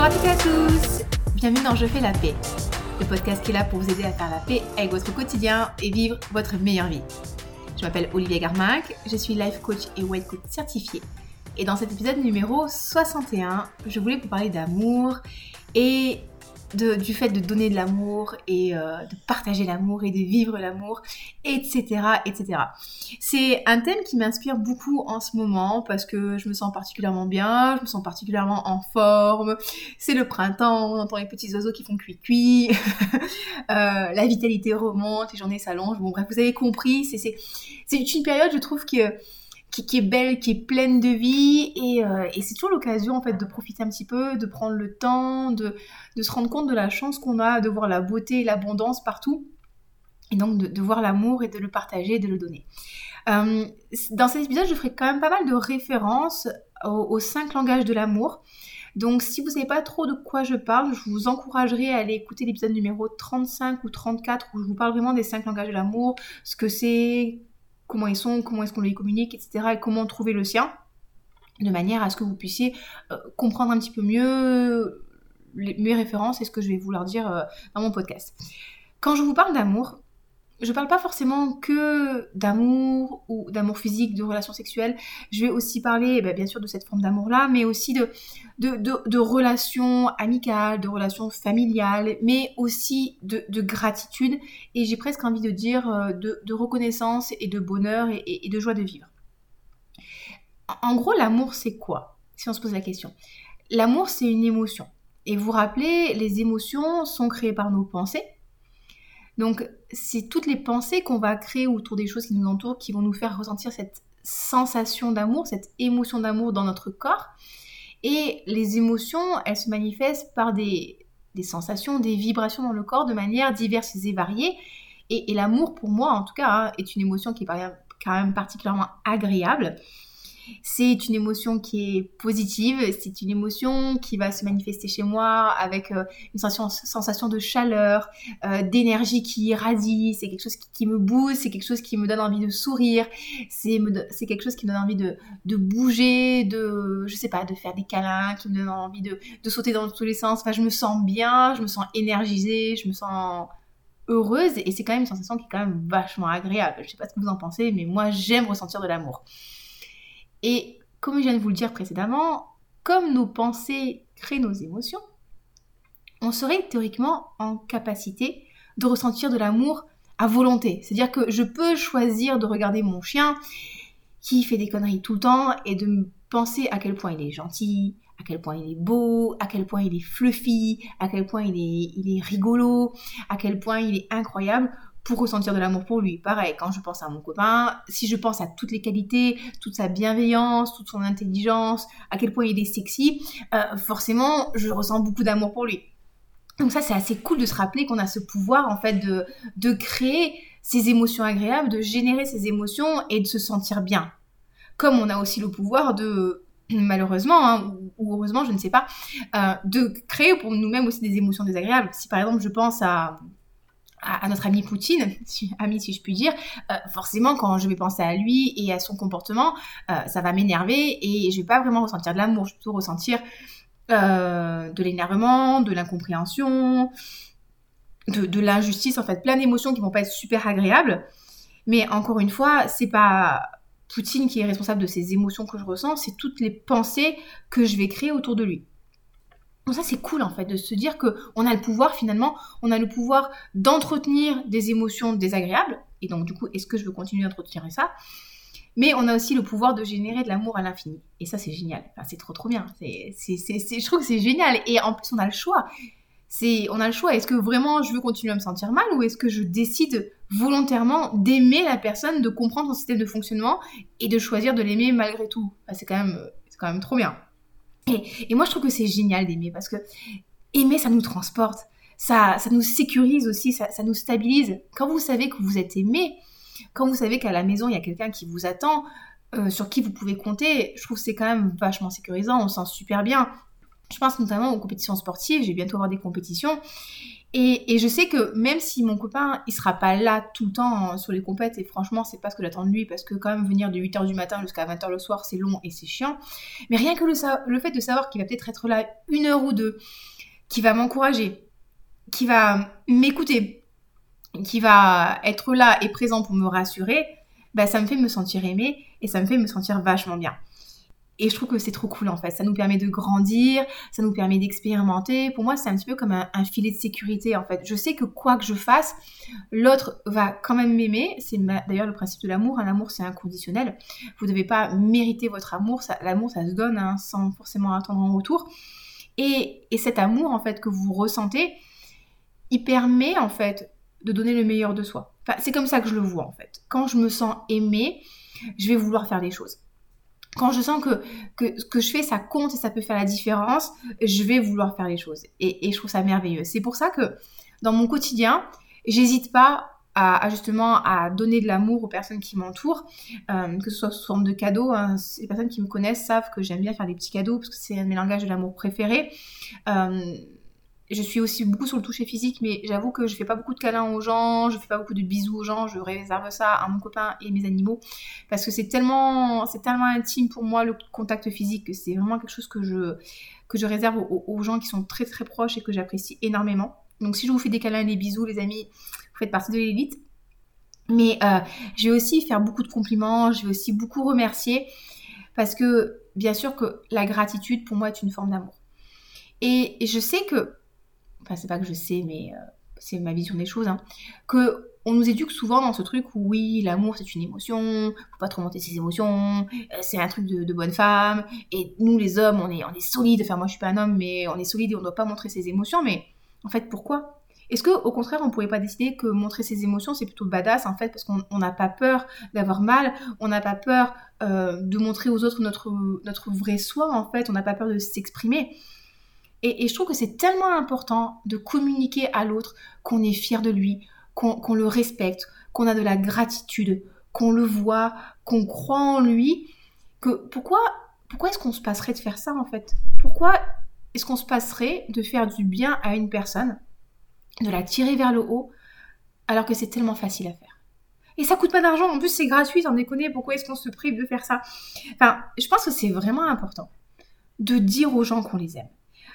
Bonjour à toutes et à tous Bienvenue dans Je fais la paix, le podcast qui est là pour vous aider à faire la paix avec votre quotidien et vivre votre meilleure vie. Je m'appelle Olivier Garmac, je suis life coach et white coach certifié. Et dans cet épisode numéro 61, je voulais vous parler d'amour et du fait de donner de l'amour et euh, de partager l'amour et de vivre l'amour, etc., etc. C'est un thème qui m'inspire beaucoup en ce moment parce que je me sens particulièrement bien, je me sens particulièrement en forme. C'est le printemps, on entend les petits oiseaux qui font cuit-cuit, euh, la vitalité remonte, les journées s'allongent. Bon bref, vous avez compris, c'est une période, je trouve, que qui, est belle, qui est pleine de vie euh, et, c'est toujours l'occasion en fait de profiter un petit peu, de prendre le temps, de, se rendre compte de la chance qu'on a de voir la beauté et l'abondance partout et donc de, voir l'amour et de le partager et de le donner. Euh, dans cet épisode, je ferai quand même pas mal de références aux, cinq langages de l'amour. Donc si vous savez pas trop de quoi je parle, je vous encouragerai à aller écouter l'épisode numéro 35 ou 34 où je vous parle vraiment des cinq langages de l'amour, ce que c'est, comment ils sont, comment est-ce qu'on les communique, etc. et comment trouver le sien, de manière à ce que vous puissiez euh, comprendre un petit peu mieux mes références et ce que je vais vous leur dire euh, dans mon podcast. Quand je vous parle d'amour, je parle pas forcément que d'amour ou d'amour physique, de relations sexuelles. Je vais aussi parler, eh ben, bien sûr, de cette forme d'amour-là, mais aussi de, de, relations amicales, de relations familiales, mais aussi de, gratitude et j'ai presque envie de dire euh, de, reconnaissance et de bonheur et, de joie de vivre. En gros, l'amour, c'est quoi? Si on se pose la question. L'amour, c'est une émotion. Et vous rappelez, les émotions sont créées par nos pensées donc, c'est toutes les pensées qu'on va créer autour des choses qui nous entourent qui vont nous faire ressentir cette sensation d'amour, cette émotion d'amour dans notre corps. Et les émotions, elles se manifestent par des, sensations, des vibrations dans le corps de manière diverse et variée. Et, l'amour, pour moi en tout cas, hein, est une émotion qui est quand même particulièrement agréable. C'est une émotion qui est positive, c'est une émotion qui va se manifester chez moi avec euh, une sensation, de chaleur, euh, d'énergie qui irradie, c'est quelque chose qui, me booste, c'est quelque chose qui me donne envie de sourire, c'est quelque chose qui me donne envie de, bouger, de, je sais pas, de faire des câlins, qui me donne envie de, sauter dans tous les sens. Enfin, je me sens bien, je me sens énergisée, je me sens heureuse et c'est quand même une sensation qui est quand même vachement agréable. Je sais pas ce que vous en pensez, mais moi j'aime ressentir de l'amour. Et comme je viens de vous le dire précédemment, comme nos pensées créent nos émotions, on serait théoriquement en capacité de ressentir de l'amour à volonté. C'est-à-dire que je peux choisir de regarder mon chien qui fait des conneries tout le temps et de penser à quel point il est gentil, à quel point il est beau, à quel point il est fluffy, à quel point il est, il est rigolo, à quel point il est incroyable, pour ressentir de l'amour pour lui. Pareil, quand je pense à mon copain, si je pense à toutes les qualités, toute sa bienveillance, toute son intelligence, à quel point il est sexy, euh, forcément, je ressens beaucoup d'amour pour lui. Donc ça, c'est assez cool de se rappeler qu'on a ce pouvoir, en fait, de, de créer ces émotions agréables, de générer ces émotions et de se sentir bien. Comme on a aussi le pouvoir de malheureusement, hein, ou heureusement, je ne sais pas, euh, de créer pour nous-mêmes aussi des émotions désagréables. Si par exemple je pense à, à, notre ami Poutine, si, ami si je puis dire, euh, forcément quand je vais penser à lui et à son comportement, euh, ça va m'énerver et je vais pas vraiment ressentir de l'amour, je vais plutôt ressentir euh, de l'énervement, de l'incompréhension, de, de l'injustice, en fait, plein d'émotions qui vont pas être super agréables. Mais encore une fois, c'est pas Poutine qui est responsable de ces émotions que je ressens, c'est toutes les pensées que je vais créer autour de lui. Donc ça c'est cool en fait de se dire que on a le pouvoir finalement, on a le pouvoir d'entretenir des émotions désagréables et donc du coup est-ce que je veux continuer d'entretenir ça? Mais on a aussi le pouvoir de générer de l'amour à l'infini. Et ça, c'est génial. c'est trop, trop bien. Je trouve que c'est génial. Et en plus, on a le choix. On a le choix. Est-ce que vraiment je veux continuer à me sentir mal ou est-ce que je décide volontairement d'aimer la personne, de comprendre son système de fonctionnement et de choisir de l'aimer malgré tout? C'est quand c'est quand même trop bien. Et, moi, je trouve que c'est génial d'aimer parce que aimer, ça nous transporte, ça, ça nous sécurise aussi, ça, nous stabilise. Quand vous savez que vous êtes aimé, quand vous savez qu'à la maison, il y a quelqu'un qui vous attend, euh, sur qui vous pouvez compter, je trouve que c'est quand même vachement sécurisant, on se sent super bien. Je pense notamment aux compétitions sportives, j'ai bientôt avoir des compétitions. Et, je sais que même si mon copain, il sera pas là tout le temps hein, sur les compètes, et franchement, c'est pas ce que j'attends de lui, parce que quand même venir de 8h du matin jusqu'à 20h le soir, c'est long et c'est chiant. Mais rien que le, fait de savoir qu'il va peut-être être là une heure ou deux, qui va m'encourager, qui va m'écouter, qui va être là et présent pour me rassurer, bah, ça me fait me sentir aimée et ça me fait me sentir vachement bien. Et je trouve que c'est trop cool en fait. Ça nous permet de grandir, ça nous permet d'expérimenter. Pour moi, c'est un petit peu comme un, filet de sécurité en fait. Je sais que quoi que je fasse, l'autre va quand même m'aimer. C'est d'ailleurs le principe de l'amour. Un amour, c'est inconditionnel. Vous ne devez pas mériter votre amour. L'amour, ça se donne hein, sans forcément attendre en retour. Et, et cet amour en fait que vous ressentez, il permet en fait de donner le meilleur de soi. C'est comme ça que je le vois en fait. Quand je me sens aimée, je vais vouloir faire des choses quand je sens que, que ce que je fais, ça compte et ça peut faire la différence, je vais vouloir faire les choses. Et, je trouve ça merveilleux. C'est pour ça que dans mon quotidien, j'hésite pas à, justement à donner de l'amour aux personnes qui m'entourent, euh, que ce soit sous forme de cadeaux. Hein. Les personnes qui me connaissent savent que j'aime bien faire des petits cadeaux parce que c'est un de mes langages de l'amour préférés. Euh, je suis aussi beaucoup sur le toucher physique, mais j'avoue que je fais pas beaucoup de câlins aux gens, je fais pas beaucoup de bisous aux gens, je réserve ça à mon copain et mes animaux parce que c'est tellement, c'est tellement intime pour moi le contact physique que c'est vraiment quelque chose que je, que je réserve aux, gens qui sont très très proches et que j'apprécie énormément. Donc si je vous fais des câlins et des bisous, les amis, vous faites partie de l'élite. Mais euh, je vais aussi faire beaucoup de compliments, je vais aussi beaucoup remercier parce que bien sûr que la gratitude pour moi est une forme d'amour. et je sais que enfin c'est pas que je sais, mais euh, c'est ma vision des choses, hein, que on nous éduque souvent dans ce truc où oui, l'amour c'est une émotion, faut pas trop monter ses émotions, euh, c'est un truc de, bonne femme, et nous les hommes on est, solides, enfin moi je suis pas un homme, mais on est solide et on doit pas montrer ses émotions, mais en fait pourquoi? Est-ce que au contraire on pourrait pas décider que montrer ses émotions c'est plutôt badass en fait parce qu'on n'a pas peur d'avoir mal, on n'a pas peur euh, de montrer aux autres notre, notre vrai soi en fait, on n'a pas peur de s'exprimer. Et, je trouve que c'est tellement important de communiquer à l'autre qu'on est fier de lui, qu'on le respecte, qu'on a de la gratitude, qu'on le voit, qu'on croit en lui. Que pourquoi, pourquoi est-ce qu'on se passerait de faire ça en fait? Pourquoi est-ce qu'on se passerait de faire du bien à une personne, de la tirer vers le haut, alors que c'est tellement facile à faire? Et ça coûte pas d'argent, en plus c'est gratuit, sans déconner, pourquoi est-ce qu'on se prive de faire ça? Enfin, je pense que c'est vraiment important de dire aux gens qu'on les aime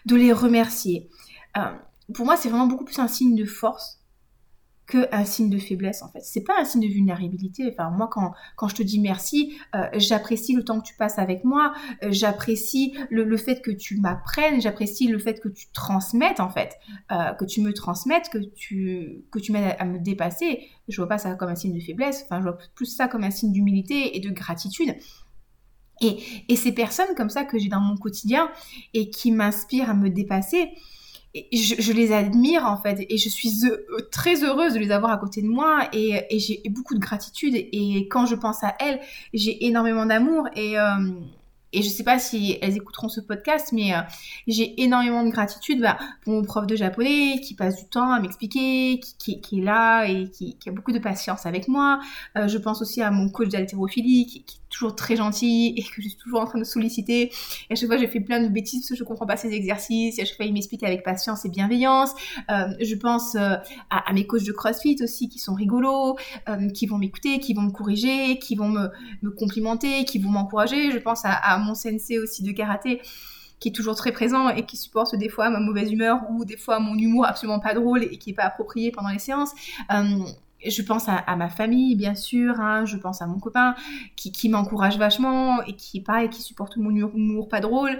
de les remercier. Euh, pour moi, c'est vraiment beaucoup plus un signe de force que un signe de faiblesse en fait. C'est pas un signe de vulnérabilité. Enfin moi quand, quand je te dis merci, euh, j'apprécie le temps que tu passes avec moi, euh, j'apprécie le, fait que tu m'apprennes, j'apprécie le fait que tu transmettes en fait, que tu me transmettes, que tu que tu m'aides à, me dépasser. Je vois pas ça comme un signe de faiblesse. Enfin je vois plus ça comme un signe d'humilité et de gratitude. Et, ces personnes comme ça que j'ai dans mon quotidien et qui m'inspirent à me dépasser, je, les admire en fait. Et je suis très heureuse de les avoir à côté de moi et, j'ai beaucoup de gratitude. Et quand je pense à elles, j'ai énormément d'amour et, euh, et je sais pas si elles écouteront ce podcast, mais euh, j'ai énormément de gratitude bah, pour mon prof de japonais qui passe du temps à m'expliquer, qui, est là et qui, a beaucoup de patience avec moi. Euh, je pense aussi à mon coach d'haltérophilie qui, est toujours très gentil et que je suis toujours en train de solliciter. Et à chaque fois, j'ai fait plein de bêtises parce que je comprends pas ses exercices. Et à chaque fois, il m'explique avec patience et bienveillance. Euh, je pense à, mes coachs de CrossFit aussi qui sont rigolos, qui vont m'écouter, qui vont me corriger, qui vont me, me complimenter, qui vont m'encourager. Je pense à, à mon sensei aussi de karaté qui est toujours très présent et qui supporte des fois ma mauvaise humeur ou des fois mon humour absolument pas drôle et qui est pas approprié pendant les séances. Euh, je pense à, ma famille, bien sûr, hein, je pense à mon copain qui, m'encourage vachement et qui, pareil, qui supporte mon humour pas drôle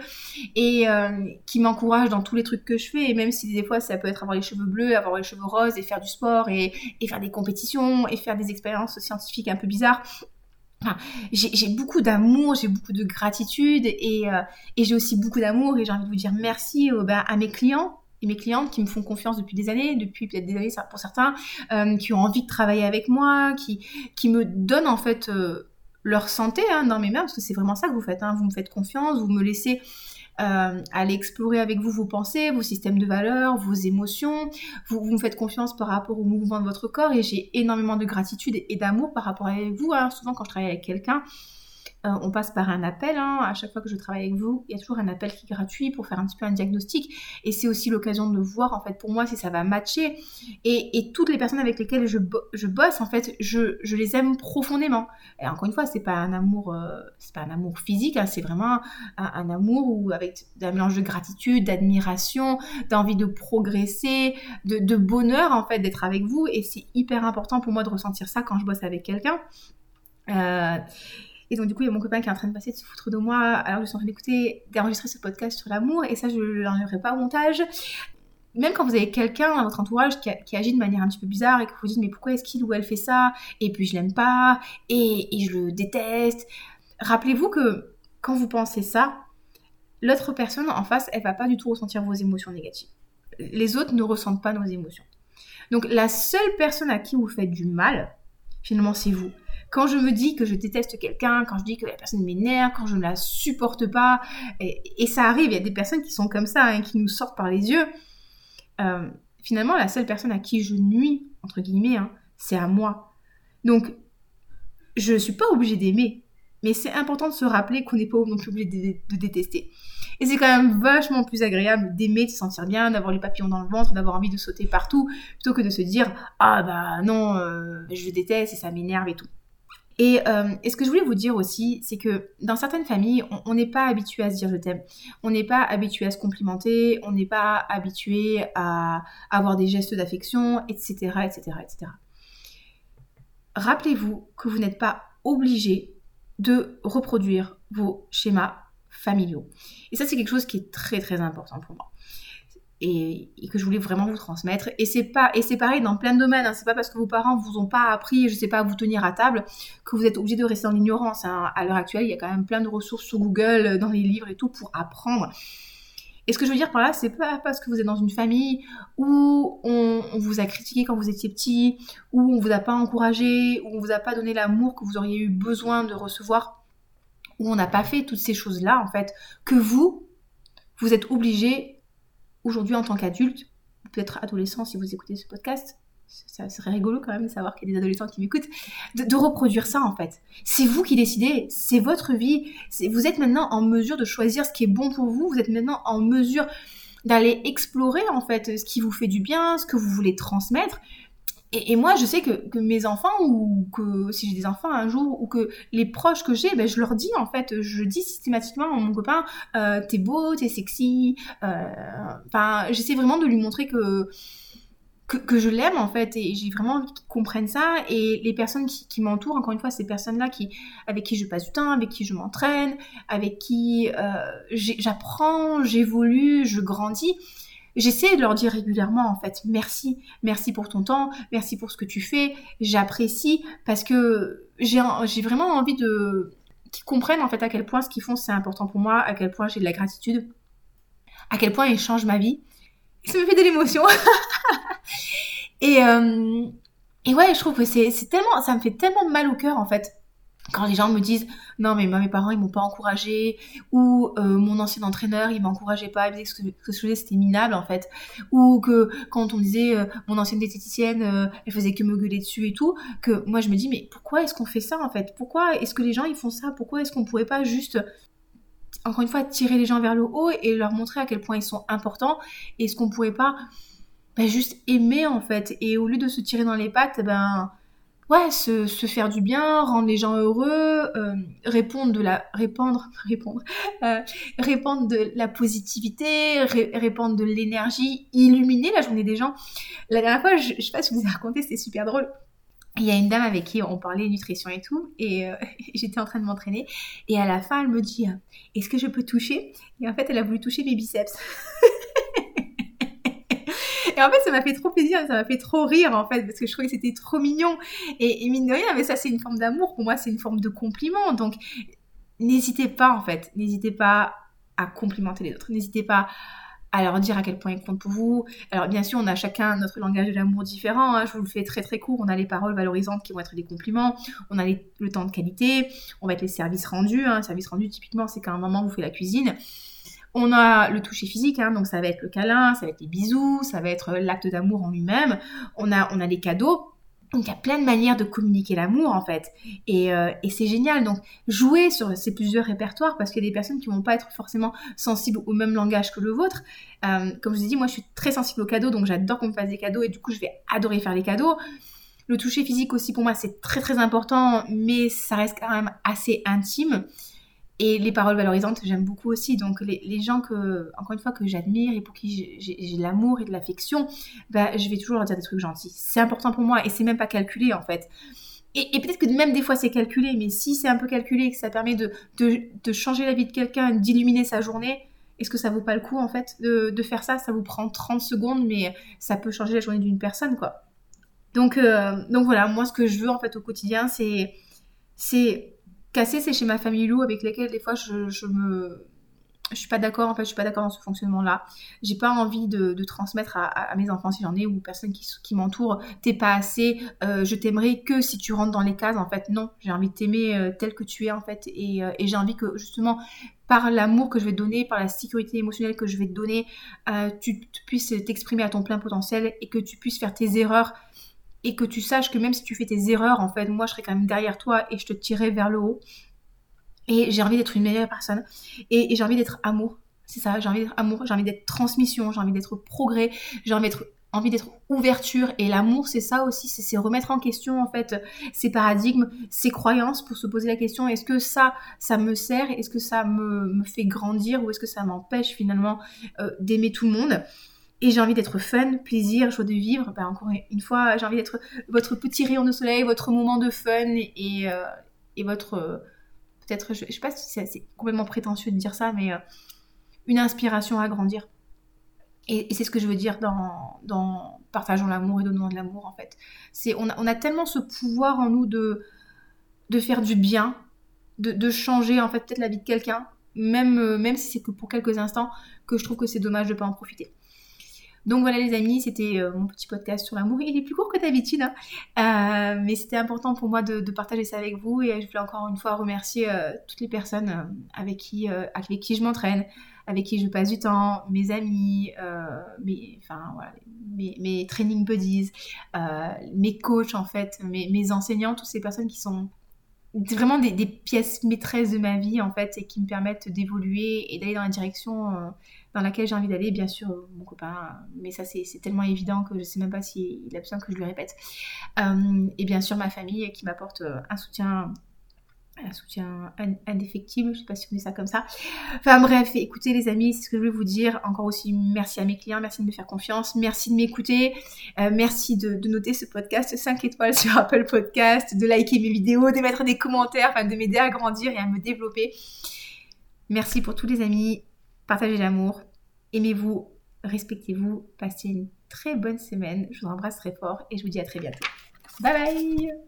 et euh, qui m'encourage dans tous les trucs que je fais. Et même si des fois ça peut être avoir les cheveux bleus, avoir les cheveux roses et faire du sport et faire des compétitions et faire des expériences scientifiques un peu bizarres, j'ai beaucoup d'amour, j'ai beaucoup de gratitude et, euh, et j'ai aussi beaucoup d'amour et j'ai envie de vous dire merci euh, bah, à mes clients et mes clientes qui me font confiance depuis des années, depuis peut-être des années pour certains, euh, qui ont envie de travailler avec moi, qui, qui me donnent en fait leur santé hein, dans mes mains, parce que c'est vraiment ça que vous faites, hein. vous me faites confiance, vous me laissez euh, aller explorer avec vous vos pensées, vos systèmes de valeurs, vos émotions. Vous, me faites confiance par rapport au mouvement de votre corps et j'ai énormément de gratitude et, d'amour par rapport à vous. Hein. Souvent, quand je travaille avec quelqu'un, euh, on passe par un appel. Hein. À chaque fois que je travaille avec vous, il y a toujours un appel qui est gratuit pour faire un petit peu un diagnostic. Et c'est aussi l'occasion de voir, en fait, pour moi, si ça va matcher. Et, toutes les personnes avec lesquelles je, bosse, en fait, je, les aime profondément. Et encore une fois, c'est pas un euh, pas un amour physique, hein. c'est vraiment un, amour où, avec un mélange de gratitude, d'admiration, d'envie de progresser, de, de bonheur, en fait, d'être avec vous. Et c'est hyper important pour moi de ressentir ça quand je bosse avec quelqu'un. Euh, et donc, du coup, il y a mon copain qui est en train de passer de se foutre de moi alors je suis en train d'écouter, d'enregistrer ce podcast sur l'amour. Et ça, je ne l'enlèverai pas au montage. Même quand vous avez quelqu'un dans votre entourage qui, agit de manière un petit peu bizarre et que vous vous dites, mais pourquoi est-ce qu'il ou elle fait ça? Et puis, je l'aime pas. Et, et je le déteste. Rappelez-vous que quand vous pensez ça, l'autre personne en face, elle va pas du tout ressentir vos émotions négatives. Les autres ne ressentent pas nos émotions. Donc, la seule personne à qui vous faites du mal, finalement, c'est vous. Quand je me dis que je déteste quelqu'un, quand je dis que la personne m'énerve, quand je ne la supporte pas, et, ça arrive, il y a des personnes qui sont comme ça, hein, qui nous sortent par les yeux. Euh, finalement, la seule personne à qui je nuis, entre guillemets, hein, c'est à moi. Donc, je ne suis pas obligée d'aimer, mais c'est important de se rappeler qu'on n'est pas non plus obligé de, détester. Et c'est quand même vachement plus agréable d'aimer, de se sentir bien, d'avoir les papillons dans le ventre, d'avoir envie de sauter partout, plutôt que de se dire ah bah non, euh, je déteste et ça m'énerve et tout. Euh, et, ce que je voulais vous dire aussi, c'est que dans certaines familles, on n'est pas habitué à se dire je t'aime. On n'est pas habitué à se complimenter, on n'est pas habitué à avoir des gestes d'affection, etc., etc., etc. Rappelez-vous que vous n'êtes pas obligé de reproduire vos schémas familiaux. Et ça, c'est quelque chose qui est très très important pour moi et, que je voulais vraiment vous transmettre. Et c'est pas et c'est pareil dans plein de domaines. Hein. C'est pas parce que vos parents vous ont pas appris, je sais pas, à vous tenir à table que vous êtes obligé de rester dans l'ignorance. Hein. À l'heure actuelle, il y a quand même plein de ressources sur Google, euh, dans les livres et tout pour apprendre. Et ce que je veux dire par là, c'est pas parce que vous êtes dans une famille où on, vous a critiqué quand vous étiez petit, où on vous a pas encouragé, où on vous a pas donné l'amour que vous auriez eu besoin de recevoir, où on n'a pas fait toutes ces choses-là en fait, que vous, vous êtes obligé aujourd'hui en tant qu'adulte, peut-être adolescent si vous écoutez ce podcast, ça serait rigolo quand même de savoir qu'il y a des adolescents qui m'écoutent, de, reproduire ça en fait. C'est vous qui décidez, c'est votre vie, vous êtes maintenant en mesure de choisir ce qui est bon pour vous, vous êtes maintenant en mesure d'aller explorer en fait ce qui vous fait du bien, ce que vous voulez transmettre. Et, moi, je sais que, mes enfants, ou que si j'ai des enfants un jour, ou que les proches que j'ai, ben, je leur dis, en fait, je dis systématiquement à mon copain, euh, t'es beau, t'es sexy. Euh, enfin, j'essaie vraiment de lui montrer que, que, je l'aime, en fait, et j'ai vraiment envie qu'ils comprennent ça. Et les personnes qui, m'entourent, encore une fois, ces personnes-là qui, avec qui je passe du temps, avec qui je m'entraîne, avec qui euh, j'apprends, j'évolue, je grandis, j'essaie de leur dire régulièrement en fait merci, merci pour ton temps, merci pour ce que tu fais, j'apprécie parce que j'ai vraiment envie de qu'ils comprennent en fait à quel point ce qu'ils font c'est important pour moi, à quel point j'ai de la gratitude, à quel point ils changent ma vie. Ça me fait de l'émotion. et, euh, et ouais, je trouve que c'est tellement, ça me fait tellement mal au cœur en fait quand les gens me disent non mais moi mes parents ils m'ont pas encouragé ou euh, mon ancien entraîneur il m'encourageait pas il disait que ce que je faisais c'était minable en fait. Ou que quand on disait euh, mon ancienne diététicienne euh, elle faisait que me gueuler dessus et tout que moi je me dis mais pourquoi est-ce qu'on fait ça en fait? Pourquoi est-ce que les gens ils font ça? Pourquoi est-ce qu'on pourrait pas juste encore une fois tirer les gens vers le haut et leur montrer à quel point ils sont importants? Est-ce qu'on pourrait pas ben, juste aimer en fait? Et au lieu de se tirer dans les pattes ben ouais, se, se, faire du bien, rendre les gens heureux, euh, répondre de la répandre répondre euh, répandre de la positivité, répandre de l'énergie, illuminer la journée des gens. La dernière fois, je, je sais pas si vous ai raconté, c'était super drôle. Il y a une dame avec qui on parlait nutrition et tout, et euh, j'étais en train de m'entraîner, et à la fin, elle me dit Est-ce que je peux toucher? Et en fait, elle a voulu toucher mes biceps. Et en fait, ça m'a fait trop plaisir, ça m'a fait trop rire en fait, parce que je trouvais que c'était trop mignon. Et, mine de rien, mais ça c'est une forme d'amour, pour moi c'est une forme de compliment. Donc n'hésitez pas en fait, n'hésitez pas à complimenter les autres, n'hésitez pas à leur dire à quel point ils comptent pour vous. Alors bien sûr, on a chacun notre langage de l'amour différent, hein. je vous le fais très très court, on a les paroles valorisantes qui vont être des compliments, on a le temps de qualité, on va être les services rendus, hein. service rendu typiquement c'est qu'à un moment vous faites la cuisine, on a le toucher physique, hein, donc ça va être le câlin, ça va être les bisous, ça va être l'acte d'amour en lui-même. On a, on a les cadeaux. Donc il y a plein de manières de communiquer l'amour en fait. Et, euh, et c'est génial. Donc jouer sur ces plusieurs répertoires parce qu'il y a des personnes qui vont pas être forcément sensibles au même langage que le vôtre. Euh, comme je vous ai dit, moi je suis très sensible aux cadeaux, donc j'adore qu'on me fasse des cadeaux et du coup je vais adorer faire les cadeaux. Le toucher physique aussi pour moi c'est très très important, mais ça reste quand même assez intime. Et les paroles valorisantes, j'aime beaucoup aussi. Donc les, gens que, encore une fois, que j'admire et pour qui j'ai l'amour et de l'affection, bah, je vais toujours leur dire des trucs gentils. C'est important pour moi et c'est même pas calculé en fait. Et, peut-être que même des fois c'est calculé, mais si c'est un peu calculé et que ça permet de, de, de changer la vie de quelqu'un, d'illuminer sa journée, est-ce que ça vaut pas le coup en fait de, de, faire ça? Ça vous prend 30 secondes, mais ça peut changer la journée d'une personne quoi. Donc, euh, donc voilà, moi ce que je veux en fait au quotidien, c'est Casser, c'est chez ma famille Lou avec lesquelles des fois je, je me je suis pas d'accord en fait je suis pas d'accord dans ce fonctionnement là j'ai pas envie de, transmettre à, mes enfants si j'en ai ou personnes qui, qui m'entourent t'es pas assez euh, je t'aimerai que si tu rentres dans les cases en fait non j'ai envie de t'aimer euh, tel que tu es en fait et, euh, et j'ai envie que justement par l'amour que je vais te donner par la sécurité émotionnelle que je vais te donner tu puisses t'exprimer à ton plein potentiel et que tu puisses faire tes erreurs et que tu saches que même si tu fais tes erreurs, en fait, moi, je serai quand même derrière toi et je te tirerai vers le haut. Et j'ai envie d'être une meilleure personne. Et, j'ai envie d'être amour. C'est ça, j'ai envie d'être amour, j'ai envie d'être transmission, j'ai envie d'être progrès, j'ai envie d'être envie d'être ouverture et l'amour c'est ça aussi c'est remettre en question en fait ces paradigmes ces croyances pour se poser la question est-ce que ça ça me sert? Est-ce que ça me, fait grandir ou est-ce que ça m'empêche finalement euh, d'aimer tout le monde? Et j'ai envie d'être fun, plaisir, joie de vivre. Ben, encore une fois, j'ai envie d'être votre petit rayon de soleil, votre moment de fun et, euh, votre. Euh, peut-être, je, je, sais pas si c'est complètement prétentieux de dire ça, mais euh, une inspiration à grandir. Et, c'est ce que je veux dire dans, dans partageons l'amour et donnons de l'amour en fait. On a, tellement ce pouvoir en nous de, de faire du bien, de, de changer en fait peut-être la vie de quelqu'un, même, même si c'est que pour quelques instants, que je trouve que c'est dommage de ne pas en profiter. Donc voilà les amis, c'était euh, mon petit podcast sur l'amour. Il est plus court que d'habitude, hein. euh, mais c'était important pour moi de, partager ça avec vous et je voulais encore une fois remercier euh, toutes les personnes avec, qui, je m'entraîne, avec qui je passe du temps, mes amis, mes, training buddies, mes coachs en fait, mes enseignants, toutes ces personnes qui sont vraiment des, pièces maîtresses de ma vie en fait et qui me permettent d'évoluer et d'aller dans la direction euh, dans laquelle j'ai envie d'aller bien sûr euh, mon copain mais ça c'est tellement évident que je sais même pas s'il a besoin que je lui répète. Euh, et bien sûr ma famille qui m'apporte euh, un soutien un soutien indéfectible, je sais pas si on dit ça comme ça. Enfin bref, écoutez les amis, c'est ce que je voulais vous dire. Encore aussi, merci à mes clients, merci de me faire confiance, merci de m'écouter, euh, merci de, de, noter ce podcast 5 étoiles sur Apple Podcast, de liker mes vidéos, de mettre des commentaires, enfin de m'aider à grandir et à me développer. Merci pour tous les amis, partagez l'amour, aimez-vous, respectez-vous, passez une très bonne semaine, je vous embrasse très fort et je vous dis à très bientôt. Bye bye